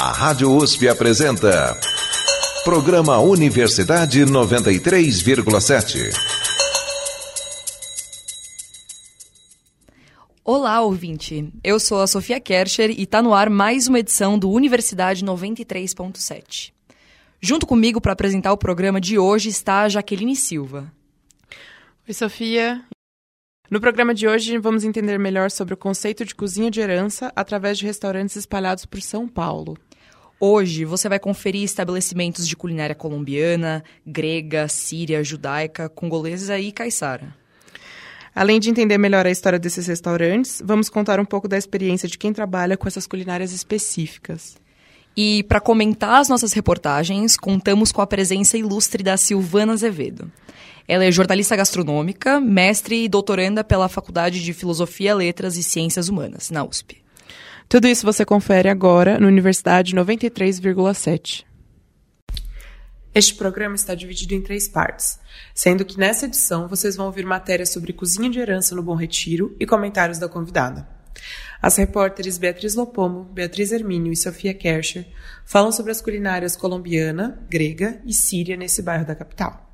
A Rádio USP apresenta. Programa Universidade 93,7. Olá, ouvinte. Eu sou a Sofia Kercher e está no ar mais uma edição do Universidade 93.7. Junto comigo para apresentar o programa de hoje está a Jaqueline Silva. Oi, Sofia. No programa de hoje, vamos entender melhor sobre o conceito de cozinha de herança através de restaurantes espalhados por São Paulo. Hoje você vai conferir estabelecimentos de culinária colombiana, grega, síria, judaica, congolesa e caiçara. Além de entender melhor a história desses restaurantes, vamos contar um pouco da experiência de quem trabalha com essas culinárias específicas. E para comentar as nossas reportagens, contamos com a presença ilustre da Silvana Azevedo. Ela é jornalista gastronômica, mestre e doutoranda pela Faculdade de Filosofia, Letras e Ciências Humanas, na USP. Tudo isso você confere agora no Universidade 93,7. Este programa está dividido em três partes, sendo que nessa edição vocês vão ouvir matérias sobre cozinha de herança no Bom Retiro e comentários da convidada. As repórteres Beatriz Lopomo, Beatriz Hermínio e Sofia Kercher falam sobre as culinárias colombiana, grega e síria nesse bairro da capital.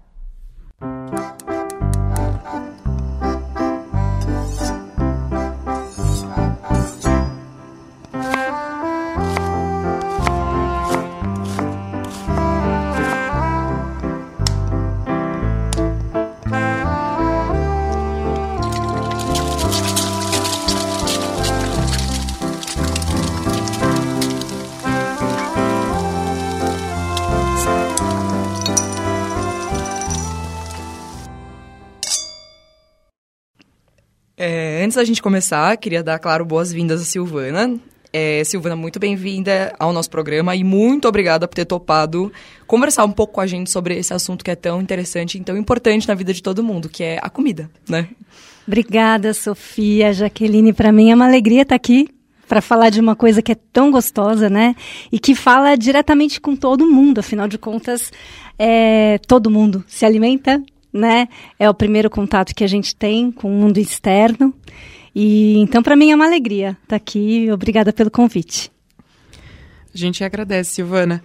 É, antes da gente começar, queria dar, claro, boas-vindas a Silvana. É, Silvana, muito bem-vinda ao nosso programa e muito obrigada por ter topado conversar um pouco com a gente sobre esse assunto que é tão interessante e tão importante na vida de todo mundo, que é a comida, né? Obrigada, Sofia, Jaqueline. Para mim é uma alegria estar aqui para falar de uma coisa que é tão gostosa, né? E que fala diretamente com todo mundo. Afinal de contas, é, todo mundo se alimenta né? É o primeiro contato que a gente tem com o mundo externo. E então para mim é uma alegria estar tá aqui. Obrigada pelo convite. A gente agradece, Silvana.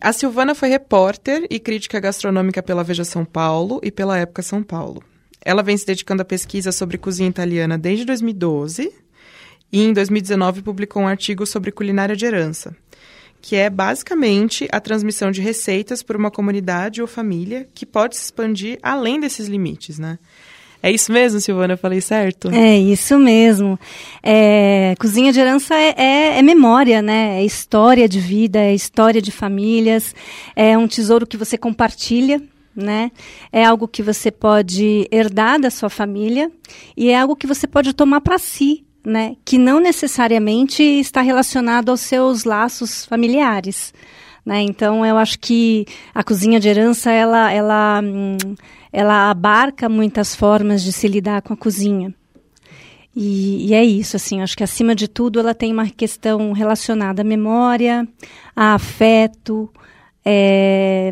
A Silvana foi repórter e crítica gastronômica pela Veja São Paulo e pela Época São Paulo. Ela vem se dedicando à pesquisa sobre cozinha italiana desde 2012 e em 2019 publicou um artigo sobre culinária de herança, que é basicamente a transmissão de receitas por uma comunidade ou família que pode se expandir além desses limites, né? É isso mesmo, Silvana? Eu falei certo? É isso mesmo. É, cozinha de herança é, é, é, memória, né? É história de vida, é história de famílias, é um tesouro que você compartilha, né? É algo que você pode herdar da sua família e é algo que você pode tomar para si, né, que não necessariamente está relacionado aos seus laços familiares. Né? Então, eu acho que a cozinha de herança ela, ela, hum, ela abarca muitas formas de se lidar com a cozinha. E, e, é isso, assim, acho que acima de tudo ela tem uma questão relacionada à memória, a afeto, é,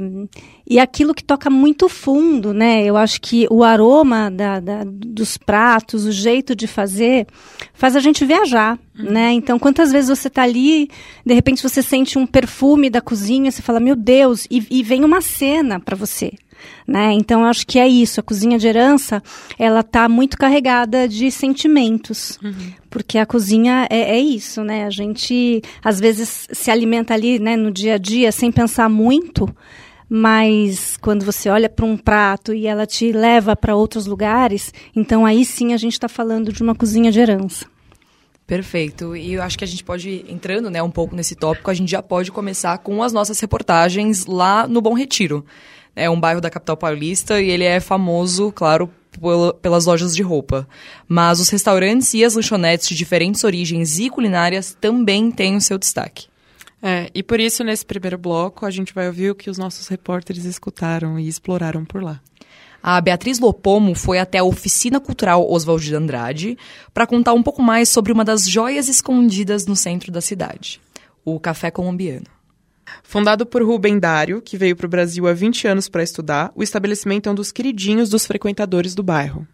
e aquilo que toca muito fundo, né? Eu acho que o aroma da, da, dos pratos, o jeito de fazer, faz a gente viajar, uhum. né? Então, quantas vezes você está ali, de repente você sente um perfume da cozinha, você fala, meu Deus, e, e vem uma cena para você, né? Então, eu acho que é isso. A cozinha de herança, ela tá muito carregada de sentimentos, uhum. porque a cozinha é, é, isso, né? A gente às vezes se alimenta ali, né, no dia a dia, sem pensar muito mas quando você olha para um prato e ela te leva para outros lugares, então aí sim a gente está falando de uma cozinha de herança. Perfeito. E eu acho que a gente pode, entrando né, um pouco nesse tópico, a gente já pode começar com as nossas reportagens lá no Bom Retiro. É um bairro da capital paulista e ele é famoso, claro, pelas lojas de roupa. Mas os restaurantes e as lanchonetes de diferentes origens e culinárias também têm o seu destaque. É, e por isso, nesse primeiro bloco, a gente vai ouvir o que os nossos repórteres escutaram e exploraram por lá. A Beatriz Lopomo foi até a Oficina Cultural Oswald de Andrade para contar um pouco mais sobre uma das joias escondidas no centro da cidade, o Café Colombiano. Fundado por Rubem Dário, que veio para o Brasil há 20 anos para estudar, o estabelecimento é um dos queridinhos dos frequentadores do bairro.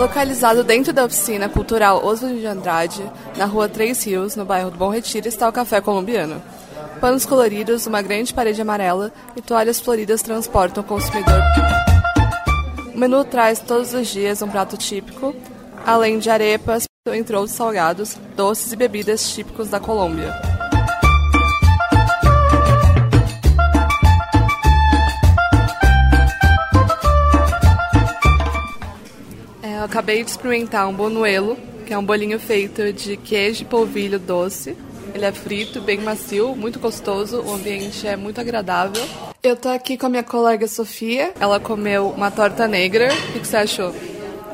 Localizado dentro da oficina cultural Oswald de Andrade, na rua Três Rios, no bairro do Bom Retiro, está o Café Colombiano. Panos coloridos, uma grande parede amarela e toalhas floridas transportam o consumidor. O menu traz todos os dias um prato típico, além de arepas, entre outros salgados, doces e bebidas típicos da Colômbia. É, eu acabei de experimentar um bonuelo, que é um bolinho feito de queijo e polvilho doce. Ele é frito, bem macio, muito gostoso, o ambiente é muito agradável. Eu tô aqui com a minha colega Sofia, ela comeu uma torta negra. O que você achou?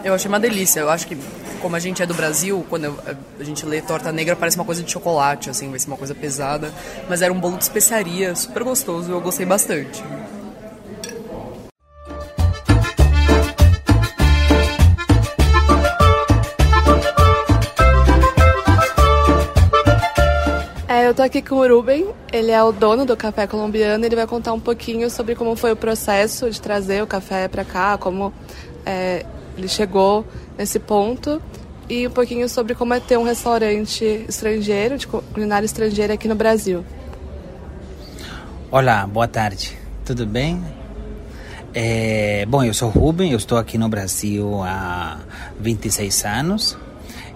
Eu achei uma delícia. Eu acho que, como a gente é do Brasil, quando a gente lê torta negra, parece uma coisa de chocolate, assim, vai ser uma coisa pesada. Mas era um bolo de especiaria, super gostoso, eu gostei bastante. É, eu tô aqui com o Ruben, ele é o dono do Café Colombiano, ele vai contar um pouquinho sobre como foi o processo de trazer o café para cá, como é, ele chegou nesse ponto e um pouquinho sobre como é ter um restaurante estrangeiro, de culinária estrangeira aqui no Brasil. Olá, boa tarde, tudo bem? É, bom, eu sou Ruben, eu estou aqui no Brasil há 26 anos.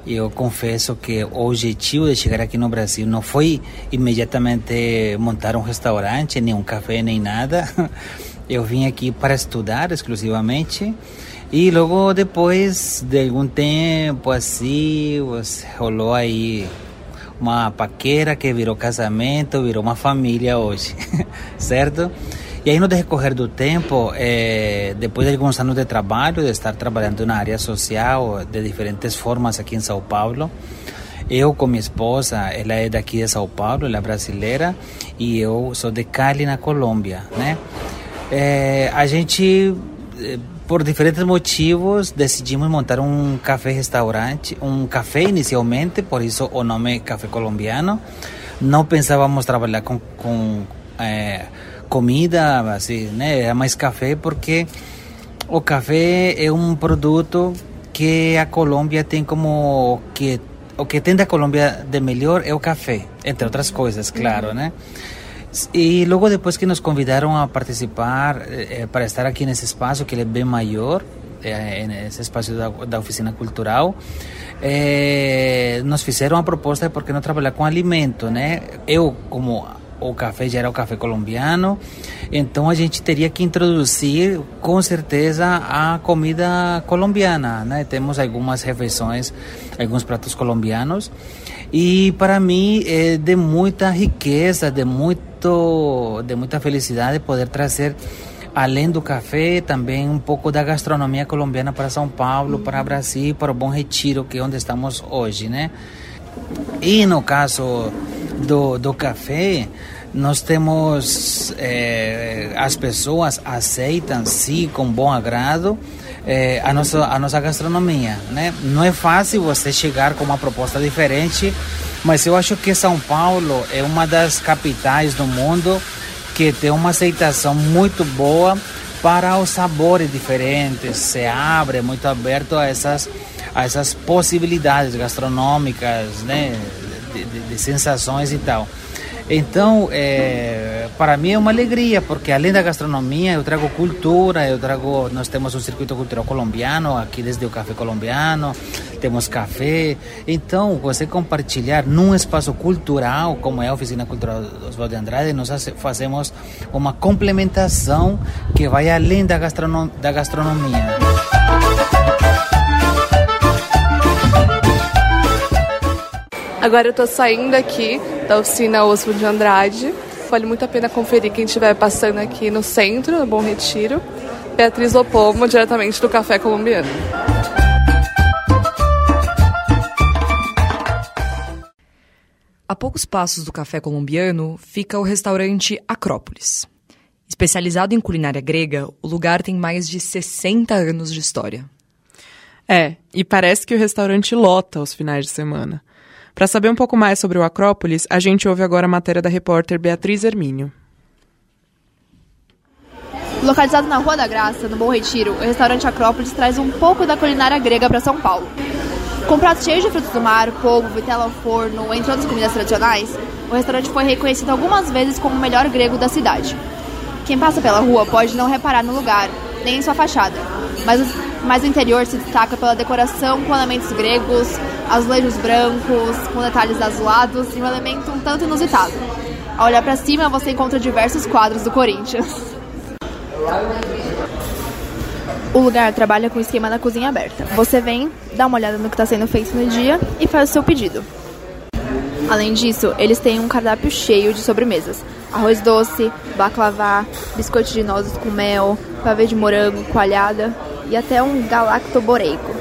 Eu confesso que o objetivo de chegar aqui no Brasil não foi imediatamente montar um restaurante, nem um café, nem nada. Eu vim aqui para estudar exclusivamente. E logo depois de algum tempo assim, rolou aí uma paquera que virou casamento, virou uma família hoje, certo? E aí no decorrer do tempo, depois de alguns anos de trabalho, de estar trabalhando na área social de diferentes formas aqui em São Paulo, eu com minha esposa, ela é daqui de São Paulo, ela é brasileira, e eu sou de Cali, na Colômbia, né? É, a gente, por diferentes motivos, decidimos montar um café-restaurante, um café inicialmente, por isso o nome Café Colombiano. Não pensávamos trabalhar com, com é, comida, assim, né? É mais café porque o café é um produto que a Colômbia tem como que o que tem da Colômbia de melhor é o café, entre outras coisas, claro, né? E logo depois que nos convidaram a participar, eh, para estar aqui nesse espaço que ele é bem maior, eh, nesse espaço da, da oficina cultural, eh, nos fizeram a proposta de por que não trabalhar com alimento, né? Eu, como o café já era o café colombiano, então a gente teria que introduzir com certeza a comida colombiana, né? Temos algumas refeições, alguns pratos colombianos e para mim é de muita riqueza, de muito, de muita felicidade poder trazer além do café, também um pouco da gastronomia colombiana para São Paulo, para Brasil, para o Bom Retiro, que é onde estamos hoje, né? E no caso do, do café, nós temos eh, as pessoas aceitam sim com bom agrado eh, a nossa a nossa gastronomia né? Não é fácil você chegar com uma proposta diferente mas eu acho que São Paulo é uma das capitais do mundo que tem uma aceitação muito boa para os sabores diferentes se abre muito aberto a essas a essas possibilidades gastronômicas né? De, de, de sensações e tal então, é, para mim é uma alegria, porque além da gastronomia, eu trago cultura, eu trago, nós temos um circuito cultural colombiano, aqui desde o café colombiano, temos café. Então, você compartilhar num espaço cultural, como é a Oficina Cultural Oswaldo de Andrade, nós fazemos uma complementação que vai além da, gastronom da gastronomia. Agora eu estou saindo aqui da oficina Oswald de Andrade. Vale muito a pena conferir quem estiver passando aqui no centro, no Bom Retiro. Beatriz Lopomo, diretamente do Café Colombiano. A poucos passos do Café Colombiano fica o restaurante Acrópolis. Especializado em culinária grega, o lugar tem mais de 60 anos de história. É, e parece que o restaurante lota aos finais de semana. Para saber um pouco mais sobre o Acrópolis, a gente ouve agora a matéria da repórter Beatriz Hermínio. Localizado na Rua da Graça, no Bom Retiro, o restaurante Acrópolis traz um pouco da culinária grega para São Paulo. Com pratos cheios de frutos do mar, polvo, vitela ao forno, entre outras comidas tradicionais, o restaurante foi reconhecido algumas vezes como o melhor grego da cidade. Quem passa pela rua pode não reparar no lugar, nem em sua fachada, mas, mas o interior se destaca pela decoração com elementos gregos, azulejos brancos, com detalhes azulados e um elemento um tanto inusitado. Ao olhar para cima, você encontra diversos quadros do Corinthians. O lugar trabalha com o esquema da cozinha aberta. Você vem, dá uma olhada no que está sendo feito no dia e faz o seu pedido. Além disso, eles têm um cardápio cheio de sobremesas: arroz doce, baklava, biscoito de nozes com mel, pavê de morango, coalhada e até um galactoboreico.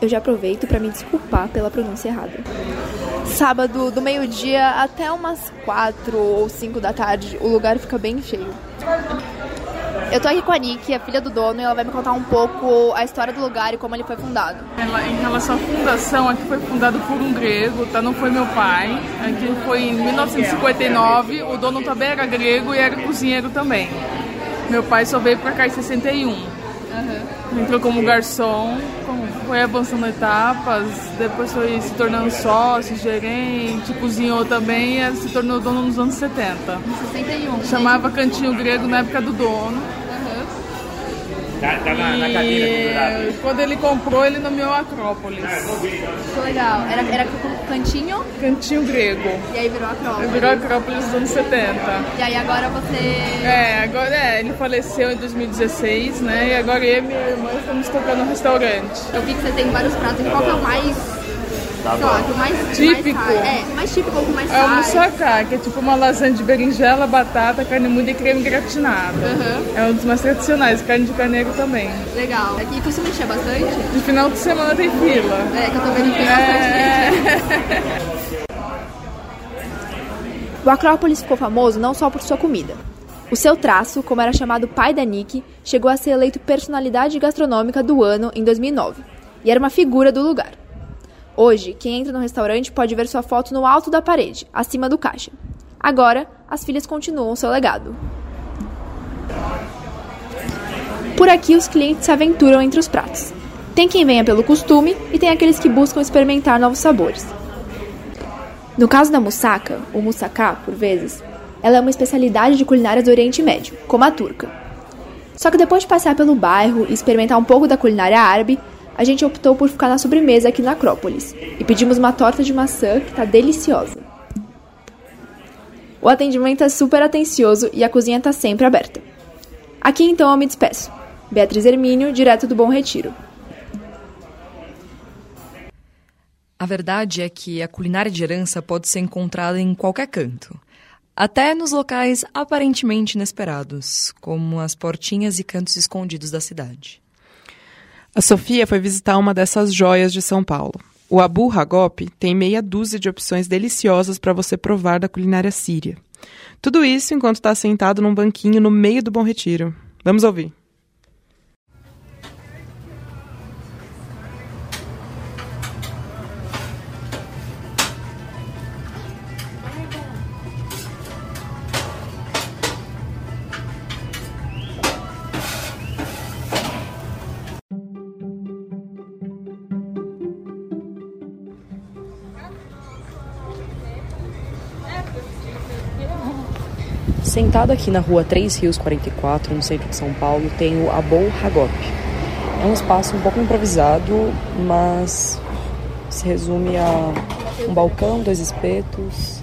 Eu já aproveito para me desculpar pela pronúncia errada. Sábado, do meio-dia até umas quatro ou cinco da tarde, o lugar fica bem cheio. Eu tô aqui com a Nick, a filha do dono, e ela vai me contar um pouco a história do lugar e como ele foi fundado. Em relação à fundação, aqui foi fundado por um grego, tá? Não foi meu pai. Aqui foi em 1959. O dono também era grego e era cozinheiro também. Meu pai só veio pra cá em 61. Uhum. Entrou como garçom, foi avançando etapas, depois foi se tornando sócio, gerente, cozinhou também e se tornou dono nos anos 70. Em 61. Chamava Cantinho Grego na época do dono. Tá, tá na, na cadeira Quando ele comprou, ele nomeou Acrópolis. Que legal. Era, era cantinho? Cantinho grego. E aí virou Acrópolis. Virou Acrópolis nos anos 70. E aí agora você. É, agora é. Ele faleceu em 2016, né? E agora eu e minha irmã estamos tocando no restaurante. Eu vi que você tem vários pratos. Qual que é o mais Tá sei lá, que o mais típico. Mais é, mais típico ou mais É o moussaka, que é tipo uma lasanha de berinjela, batata, carne moída e creme gratinado. Uhum. É um dos mais tradicionais, carne de carneiro também. Legal. E costuma encher bastante? De final de semana tem fila. É, que eu tô vendo que tem é... bastante gente. O Acrópolis ficou famoso não só por sua comida. O seu traço, como era chamado pai da Nick, chegou a ser eleito personalidade gastronômica do ano em 2009 e era uma figura do lugar. Hoje, quem entra no restaurante pode ver sua foto no alto da parede, acima do caixa. Agora, as filhas continuam seu legado. Por aqui, os clientes se aventuram entre os pratos. Tem quem venha pelo costume e tem aqueles que buscam experimentar novos sabores. No caso da moussaka, ou moussaka, por vezes, ela é uma especialidade de culinária do Oriente Médio, como a turca. Só que depois de passar pelo bairro e experimentar um pouco da culinária árabe, a gente optou por ficar na sobremesa aqui na Acrópolis e pedimos uma torta de maçã que está deliciosa. O atendimento é super atencioso e a cozinha está sempre aberta. Aqui então eu me despeço. Beatriz Hermínio, direto do Bom Retiro. A verdade é que a culinária de herança pode ser encontrada em qualquer canto. Até nos locais aparentemente inesperados, como as portinhas e cantos escondidos da cidade. A Sofia foi visitar uma dessas joias de São Paulo. O Abu Hagop tem meia dúzia de opções deliciosas para você provar da culinária síria. Tudo isso enquanto está sentado num banquinho no meio do Bom Retiro. Vamos ouvir. Sentado aqui na rua 3 Rios 44, no centro de São Paulo, tem o Abou Hagop. É um espaço um pouco improvisado, mas se resume a um balcão, dois espetos,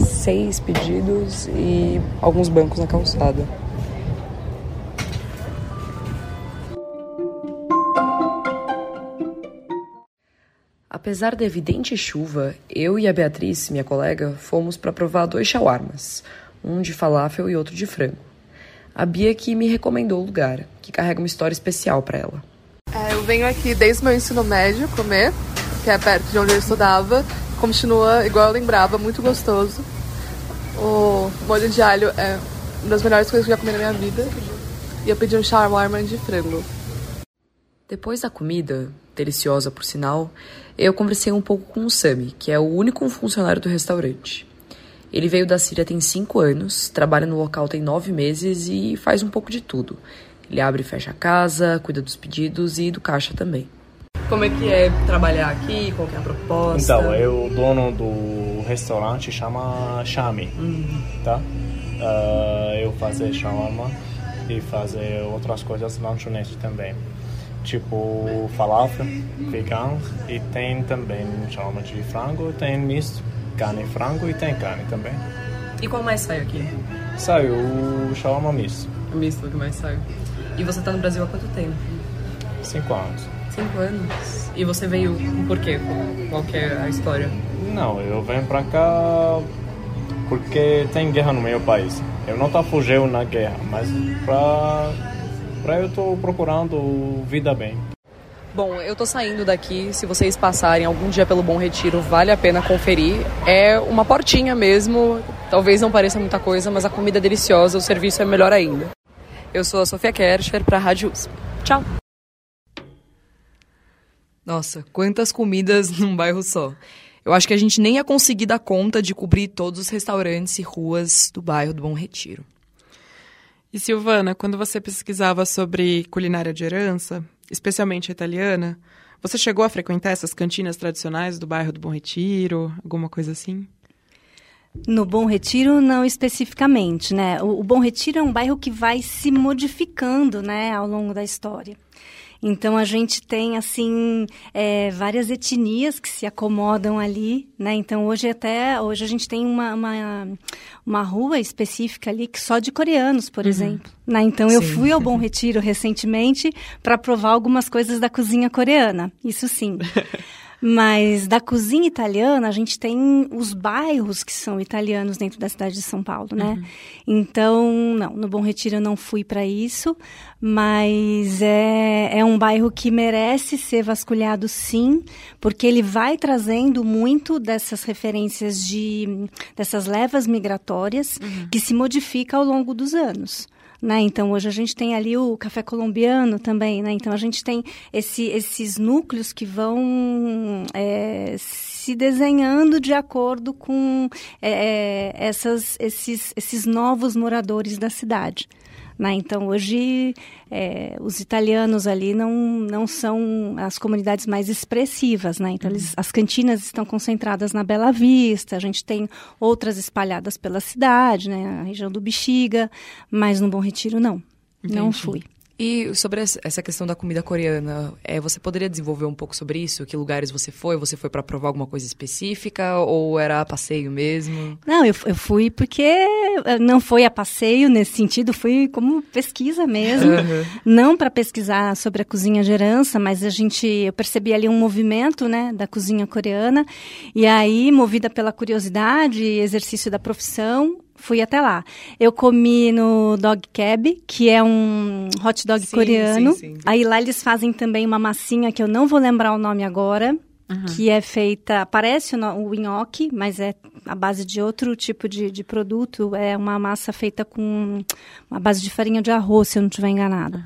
seis pedidos e alguns bancos na calçada. Apesar da evidente chuva, eu e a Beatriz, minha colega, fomos para provar dois shawarmas, um de falafel e outro de frango. A Bia que me recomendou o lugar, que carrega uma história especial para ela. É, eu venho aqui desde meu ensino médio comer, que é perto de onde eu estudava. Continua igual eu lembrava, muito gostoso. O molho de alho é uma das melhores coisas que eu já comi na minha vida. E eu pedi um shawarma de frango. Depois da comida, deliciosa por sinal, eu conversei um pouco com o Sami, que é o único funcionário do restaurante. Ele veio da Síria tem cinco anos, trabalha no local tem nove meses e faz um pouco de tudo. Ele abre e fecha a casa, cuida dos pedidos e do caixa também. Como é que é trabalhar aqui? Qual é a proposta? Então, eu o dono do restaurante chama Shami, Uhum. tá? Ah, eu fazer shawarma e fazer outras coisas lanchonete também. Tipo falafel, vegan e tem também shawarma de frango, tem misto, carne e frango e tem carne também. E qual mais sai aqui? Saiu o shawarma misto, O misto que mais sai. E você tá no Brasil há quanto tempo? cinco anos. Cinco anos. E você veio por quê? Qual que é a história? Não, eu venho pra cá porque tem guerra no meu país. Eu não tô fugindo na guerra, mas pra, pra eu tô procurando vida bem. Bom, eu tô saindo daqui. Se vocês passarem algum dia pelo Bom Retiro, vale a pena conferir. É uma portinha mesmo. Talvez não pareça muita coisa, mas a comida é deliciosa, o serviço é melhor ainda. Eu sou a Sofia Kercher para a Rádio USP. Tchau! Nossa, quantas comidas num bairro só. Eu acho que a gente nem ia conseguir dar conta de cobrir todos os restaurantes e ruas do bairro do Bom Retiro. E Silvana, quando você pesquisava sobre culinária de herança, especialmente italiana, você chegou a frequentar essas cantinas tradicionais do bairro do Bom Retiro, alguma coisa assim? No Bom Retiro, não especificamente, né? O, o Bom Retiro é um bairro que vai se modificando, né, ao longo da história. Então a gente tem assim é, várias etnias que se acomodam ali, né? Então hoje até hoje a gente tem uma, uma, uma rua específica ali que só de coreanos, por exemplo. Né? Então eu Sim. fui ao Bom Retiro recentemente para provar algumas coisas da cozinha coreana. Isso sim. Mas da cozinha italiana, a gente tem os bairros que são italianos dentro da cidade de São Paulo, né? Então, não, no Bom Retiro eu não fui para isso, mas é, é um bairro que merece ser vasculhado sim, porque ele vai trazendo muito dessas referências de dessas levas migratórias que se modifica ao longo dos anos. Né? Então, hoje a gente tem ali o café colombiano também, né? Então, a gente tem esse, esses núcleos que vão é, se desenhando de acordo com é, essas, esses, esses novos moradores da cidade. Né? Então, hoje, é, os italianos ali não, não são as comunidades mais expressivas. Né? Então, eles, as cantinas estão concentradas na Bela Vista, a gente tem outras espalhadas pela cidade, né? a região do Bexiga, mas no Bom Retiro, não. Não Entendi. fui. E sobre essa questão da comida coreana, é, você poderia desenvolver um pouco sobre isso? Que lugares você foi? Você foi para provar alguma coisa específica ou era passeio mesmo? Não, eu, eu fui porque não foi a passeio nesse sentido, fui como pesquisa mesmo. Não para pesquisar sobre a cozinha de herança, mas a gente, eu percebi ali um movimento, né, da cozinha coreana. E aí, movida pela curiosidade e exercício da profissão, fui até lá. Eu comi no Dog Cab, que é um hot dog Sim, coreano. sim, sim. Aí lá eles fazem também uma massinha que eu não vou lembrar o nome agora, que é feita, parece o, o nhoque, mas é a base de outro tipo de, de produto. É uma massa feita com uma base de farinha de arroz, se eu não estiver enganada.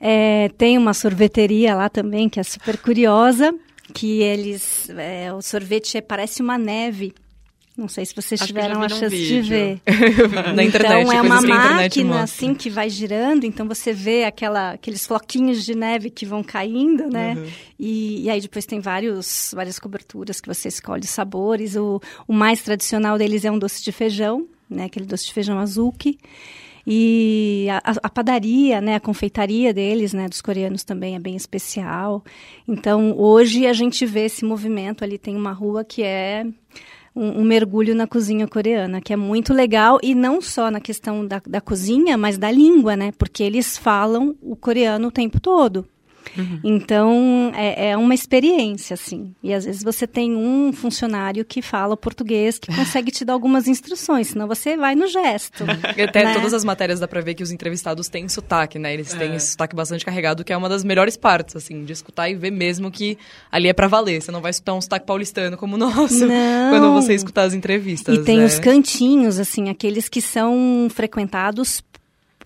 É, tem uma sorveteria lá também, que é super curiosa, que eles, é, o sorvete é- parece uma neve. Não sei se vocês Acho tiveram a chance de vídeo. ver. Na internet, então é coisas uma máquina assim que vai girando, então você vê aquela, aqueles floquinhos de neve que vão caindo, né? Uhum. E, e aí depois tem vários, várias coberturas que você escolhe os sabores. O, o mais tradicional deles é um doce de feijão, né? Aquele doce de feijão azuki. E a, a- a padaria, né, a confeitaria deles, né, dos coreanos também é bem especial. Então, hoje a gente vê esse movimento ali, tem uma rua que é um, um mergulho na cozinha coreana, que é muito legal, e não só na questão da, da cozinha, mas da língua, né? Porque eles falam o coreano o tempo todo. Então, é, é uma experiência, assim. E às vezes você tem um funcionário que fala português, que consegue te dar algumas instruções, senão você vai no gesto. E Até né? todas as matérias dá pra ver que os entrevistados têm sotaque, né? Eles É. têm esse sotaque bastante carregado, que é uma das melhores partes, assim, de escutar e ver mesmo que ali é pra valer. Você não vai escutar um sotaque paulistano como o nosso Não. quando você escutar as entrevistas. E tem né? os cantinhos, assim, aqueles que são frequentados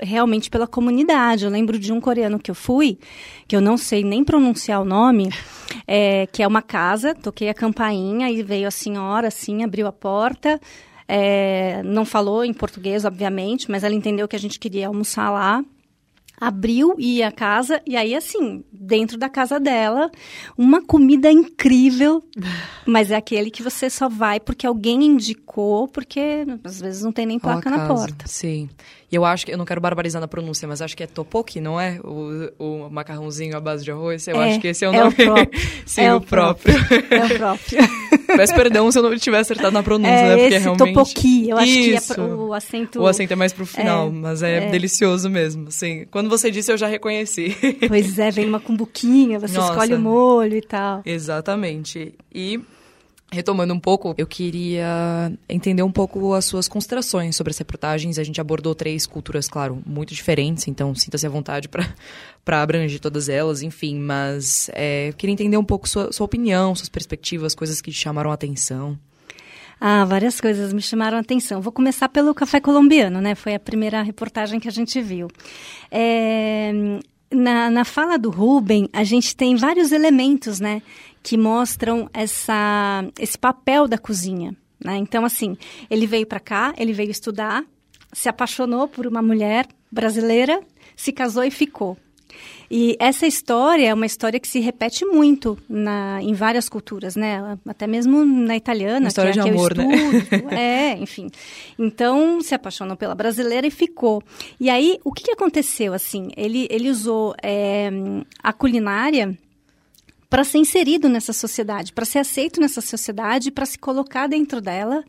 realmente pela comunidade. Eu lembro de um coreano que eu fui, que eu não sei nem pronunciar o nome, é, que é uma casa, toquei a campainha e veio a senhora, assim, abriu a porta. É, não falou em português, obviamente, mas ela entendeu que a gente queria almoçar lá. Abriu e ia à casa. E aí assim dentro da casa dela uma comida incrível. Mas é aquele que você só vai porque alguém indicou porque às vezes não tem nem placa na porta. Sim eu acho que eu não quero barbarizar na pronúncia mas acho que é topoki não é o, o macarrãozinho à base de arroz eu é, acho que esse é o é nome o próprio. sim é o próprio. próprio é o próprio Peço perdão se eu não tiver acertado na pronúncia, é, né? Porque esse realmente. Topoqui, eu acho Isso. que é o acento. O acento é mais pro final, É, mas é, é. delicioso mesmo. Sim. Quando você disse, eu já reconheci. Pois é, vem uma cumbuquinha, você Nossa. escolhe o molho e tal. Exatamente. E. Retomando um pouco, eu queria entender um pouco as suas considerações sobre as reportagens. A gente abordou três culturas, claro, muito diferentes, então sinta-se à vontade para abranger todas elas, enfim. Mas é, eu queria entender um pouco sua, sua opinião, suas perspectivas, coisas que te chamaram a atenção. Ah, várias coisas me chamaram a atenção. Vou começar pelo café colombiano, né? Foi a primeira reportagem que a gente viu. É, na, na fala do Ruben, a gente tem vários elementos, né? Que mostram essa, esse papel da cozinha. Né? Então, assim, ele veio para cá, ele veio estudar, se apaixonou por uma mulher brasileira, se casou e ficou. E essa história é uma história que se repete muito na, em várias culturas, né? Até mesmo na italiana, Uma história que, é, de que amor, eu né? estudo. É, enfim. Então, se apaixonou pela brasileira e ficou. E aí, o que, que aconteceu, assim? Ele, ele usou é, a culinária para ser inserido nessa sociedade, para ser aceito nessa sociedade, para se colocar dentro dela.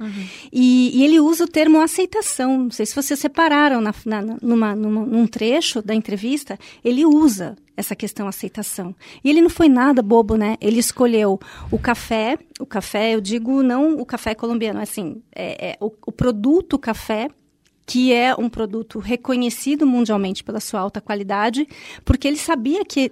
E, e ele usa o termo aceitação. Não sei se vocês separaram na, na, numa, numa, num trecho da entrevista, ele usa essa questão aceitação. E ele não foi nada bobo, né? Ele escolheu o café, o café, eu digo não o café colombiano, assim, é, é o, o produto café que é um produto reconhecido mundialmente pela sua alta qualidade, porque ele sabia que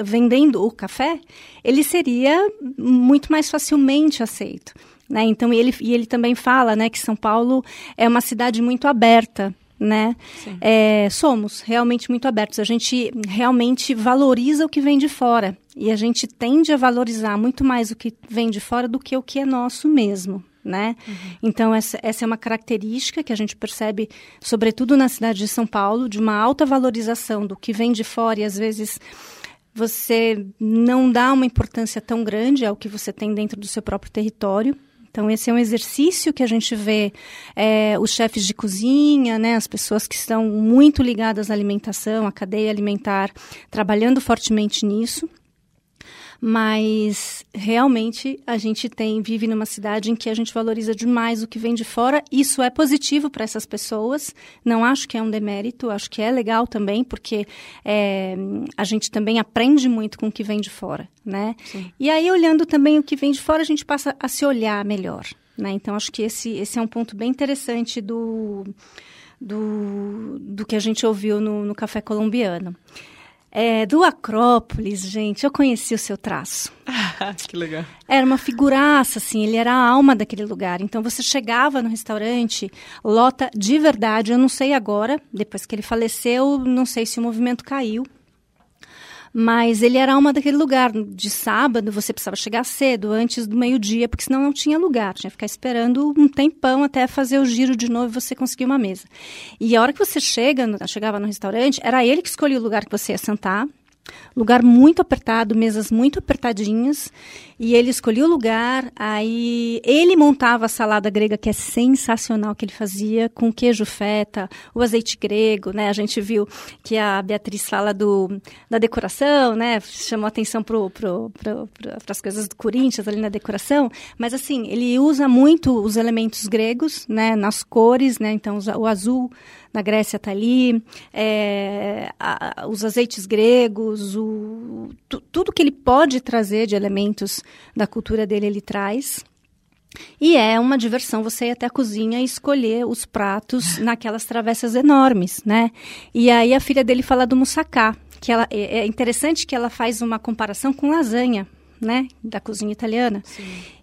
vendendo o café, ele seria muito mais facilmente aceito. Né? Então, e ele, e ele também fala né, que São Paulo é uma cidade muito aberta. Né? É, somos realmente muito abertos. A gente realmente valoriza o que vem de fora. E a gente tende a valorizar muito mais o que vem de fora do que o que é nosso mesmo né? Então, essa, essa é uma característica que a gente percebe, sobretudo na cidade de São Paulo, de uma alta valorização do que vem de fora e às vezes você não dá uma importância tão grande ao que você tem dentro do seu próprio território. Então, esse é um exercício que a gente vê é, os chefes de cozinha, né, as pessoas que estão muito ligadas à alimentação, à cadeia alimentar, trabalhando fortemente nisso mas realmente a gente tem vive numa cidade em que a gente valoriza demais o que vem de fora. Isso é positivo para essas pessoas. Não acho que é um demérito, acho que é legal também, porque é, a gente também aprende muito com o que vem de fora, né? E aí olhando também o que vem de fora, a gente passa a se olhar melhor, né? Então acho que esse esse é um ponto bem interessante do do, do que a gente ouviu no, no café colombiano. É, do Acrópolis, gente, eu conheci o seu traço. que legal. Era uma figuraça, assim, ele era a alma daquele lugar. Então você chegava no restaurante, lota de verdade, eu não sei agora, depois que ele faleceu, não sei se o movimento caiu. Mas ele era alma daquele lugar. De sábado, você precisava chegar cedo, antes do meio-dia, porque senão não tinha lugar. Tinha que ficar esperando um tempão até fazer o giro de novo e você conseguir uma mesa. E a hora que você chega, chegava no restaurante, era ele que escolhia o lugar que você ia sentar. Lugar muito apertado, mesas muito apertadinhas. E ele escolhia o lugar, aí ele montava a salada grega, que é sensacional que ele fazia, com queijo feta, o azeite grego, né? A gente viu que a Beatriz fala do, da decoração, né? Chamou atenção para pro, pro, pro, as coisas do Corinthians ali na decoração. Mas assim, ele usa muito os elementos gregos, né? Nas cores, né? Então, o azul na Grécia está ali, é, a- os azeites gregos, o, tu- tudo que ele pode trazer de elementos da cultura dele, ele traz. E é uma diversão você ir até a cozinha e escolher os pratos naquelas travessas enormes, né? E aí a filha dele fala do moussaka, que ela, é é interessante que ela faz uma comparação com lasanha, né? Da cozinha italiana.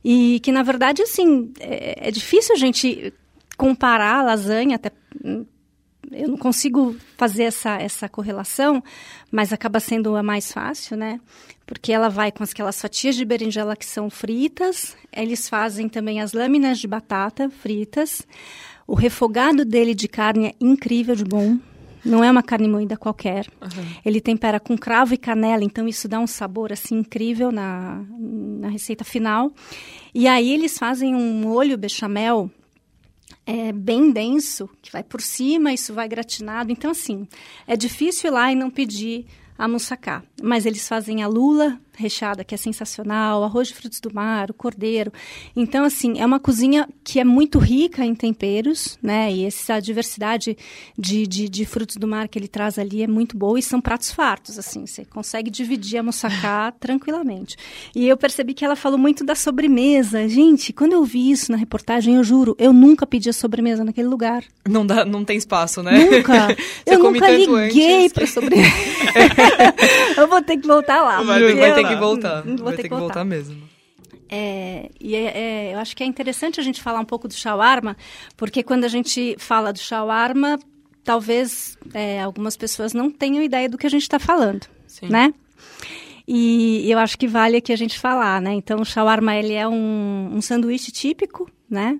E que, na verdade, assim, é, é difícil a gente comparar a lasanha, até eu não consigo fazer essa, essa correlação, mas acaba sendo a mais fácil, né? Porque ela vai com aquelas fatias de berinjela que são fritas, eles fazem também as lâminas de batata fritas. O refogado dele de carne é incrível de bom. Não é uma carne moída qualquer. Uhum. Ele tempera com cravo e canela, então isso dá um sabor assim incrível na, na receita final. E aí eles fazem um molho bechamel é, bem denso, que vai por cima, isso vai gratinado. Então, assim, é difícil ir lá e não pedir a moussaka. Mas eles fazem a lula recheada, que é sensacional, arroz de frutos do mar, o cordeiro. Então, assim, é uma cozinha que é muito rica em temperos, né? E essa diversidade de, de, de frutos do mar que ele traz ali é muito boa e são pratos fartos, assim. Você consegue dividir a moussaka tranquilamente. E eu percebi que ela falou muito da sobremesa. Gente, quando eu vi isso na reportagem, eu juro, eu nunca pedi a sobremesa naquele lugar. Não, dá, não tem espaço, né? Nunca. eu nunca liguei para sobremesa. eu vou ter que voltar lá. Vai, vai ter que voltar. Vou vai ter, ter que, voltar. voltar mesmo. É, e é, é, eu acho que é interessante a gente falar um pouco do shawarma, porque quando a gente fala do shawarma, talvez é, algumas pessoas não tenham ideia do que a gente está falando, Sim. né? E eu acho que vale aqui a gente falar, né? Então, o shawarma, ele é um, um sanduíche típico, né?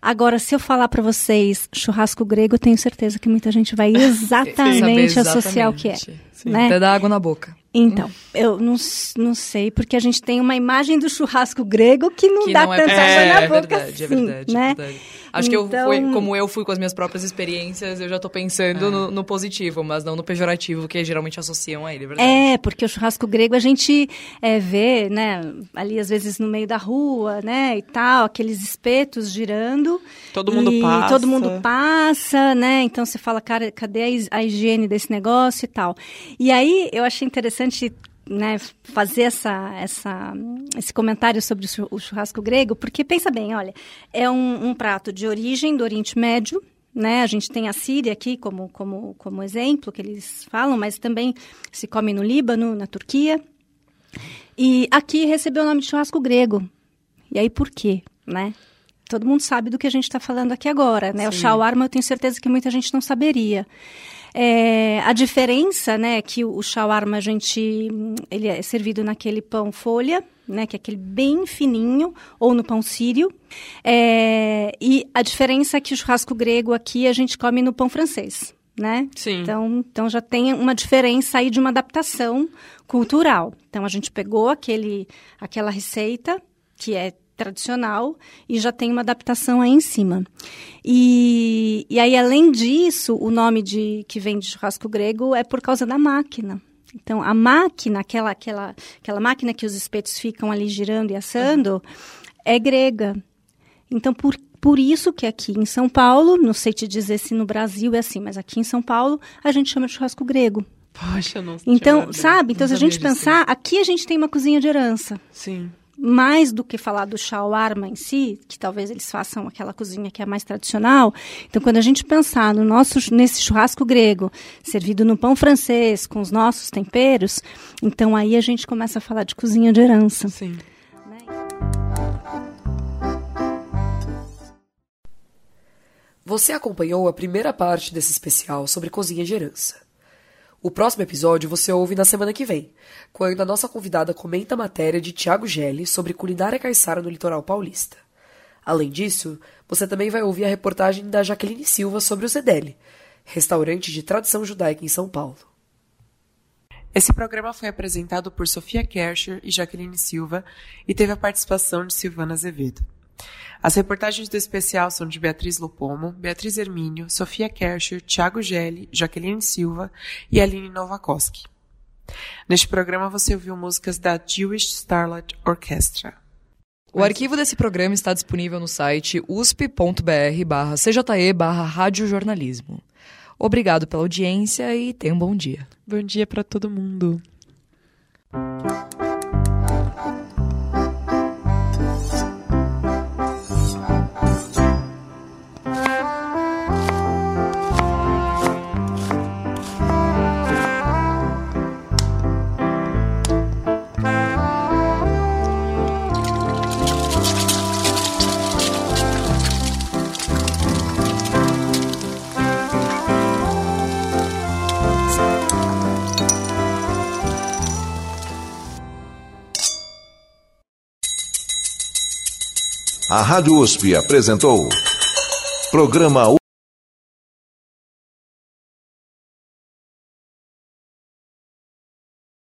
Agora, se eu falar para vocês churrasco grego, eu tenho certeza que muita gente vai exatamente, associar o que é. Sim, né? Até dá água na boca. Então, eu não, não sei, porque a gente tem uma imagem do churrasco grego que não que dá não é, tanta água é, na é boca verdade, assim, é verdade, né? é verdade. Acho então... que eu fui, então como eu fui com as minhas próprias experiências, eu já tô pensando é. no, no, positivo, mas não no pejorativo, que geralmente associam a ele, é verdade? É, porque o churrasco grego a gente é, vê, né, ali às vezes no meio da rua, né, e tal, aqueles espetos girando. Todo mundo passa. Todo mundo passa, né, então você fala, cara, cadê a higiene desse negócio e tal. E aí eu achei interessante né, fazer essa, essa, esse comentário sobre o churrasco grego, porque pensa bem, olha, é um, um prato de origem do Oriente Médio, né? A gente tem a Síria aqui como, como, como exemplo que eles falam, mas também se come no Líbano, na Turquia. E aqui recebeu o nome de churrasco grego. E aí por quê, né? Todo mundo sabe do que a gente está falando aqui agora, né? Sim. O shawarma eu tenho certeza que muita gente não saberia. É, a diferença, né, que o shawarma a gente ele é servido naquele pão folha, né, que é aquele bem fininho, ou no pão sírio. É, e a diferença é que o churrasco grego aqui a gente come no pão francês, né? Sim. Então, então já tem uma diferença aí de uma adaptação cultural. Então a gente pegou aquele, aquela receita que é tradicional e já tem uma adaptação aí em cima. E, e aí, além disso, o nome de que vem de churrasco grego é por causa da máquina. Então, a máquina, aquela, aquela, aquela máquina que os espetos ficam ali girando e assando, uhum. é grega. Então, por, por isso que aqui em São Paulo, não sei te dizer se no Brasil é assim, mas aqui em São Paulo a gente chama de churrasco grego. Poxa, não Então, sabe? Então, se a gente pensar, aqui a gente tem uma cozinha de herança. Sim mais do que falar do shawarma em si, que talvez eles façam aquela cozinha que é mais tradicional. Então, quando a gente pensar no nosso nesse churrasco grego, servido no pão francês, com os nossos temperos, então aí a gente começa a falar de cozinha de herança. Sim. Você acompanhou a primeira parte desse especial sobre cozinha de herança. O próximo episódio você ouve na semana que vem, quando a nossa convidada comenta a matéria de Tiago Gelli sobre culinária caiçara no litoral paulista. Além disso, você também vai ouvir a reportagem da Jaqueline Silva sobre o Zedeli, restaurante de tradição judaica em São Paulo. Esse programa foi apresentado por Sofia Kercher e Jaqueline Silva e teve a participação de Silvana Azevedo. As reportagens do especial são de Beatriz Lopomo, Beatriz Hermínio, Sofia Kercher, Thiago Gelli, Jaqueline Silva e Aline Novakoski. Neste programa você ouviu músicas da Jewish Starlight Orchestra. O arquivo desse programa está disponível no site usp.br barra cje barra radiojornalismo. Obrigado pela audiência e tenha um bom dia. Bom dia para todo mundo. A Rádio USP apresentou Programa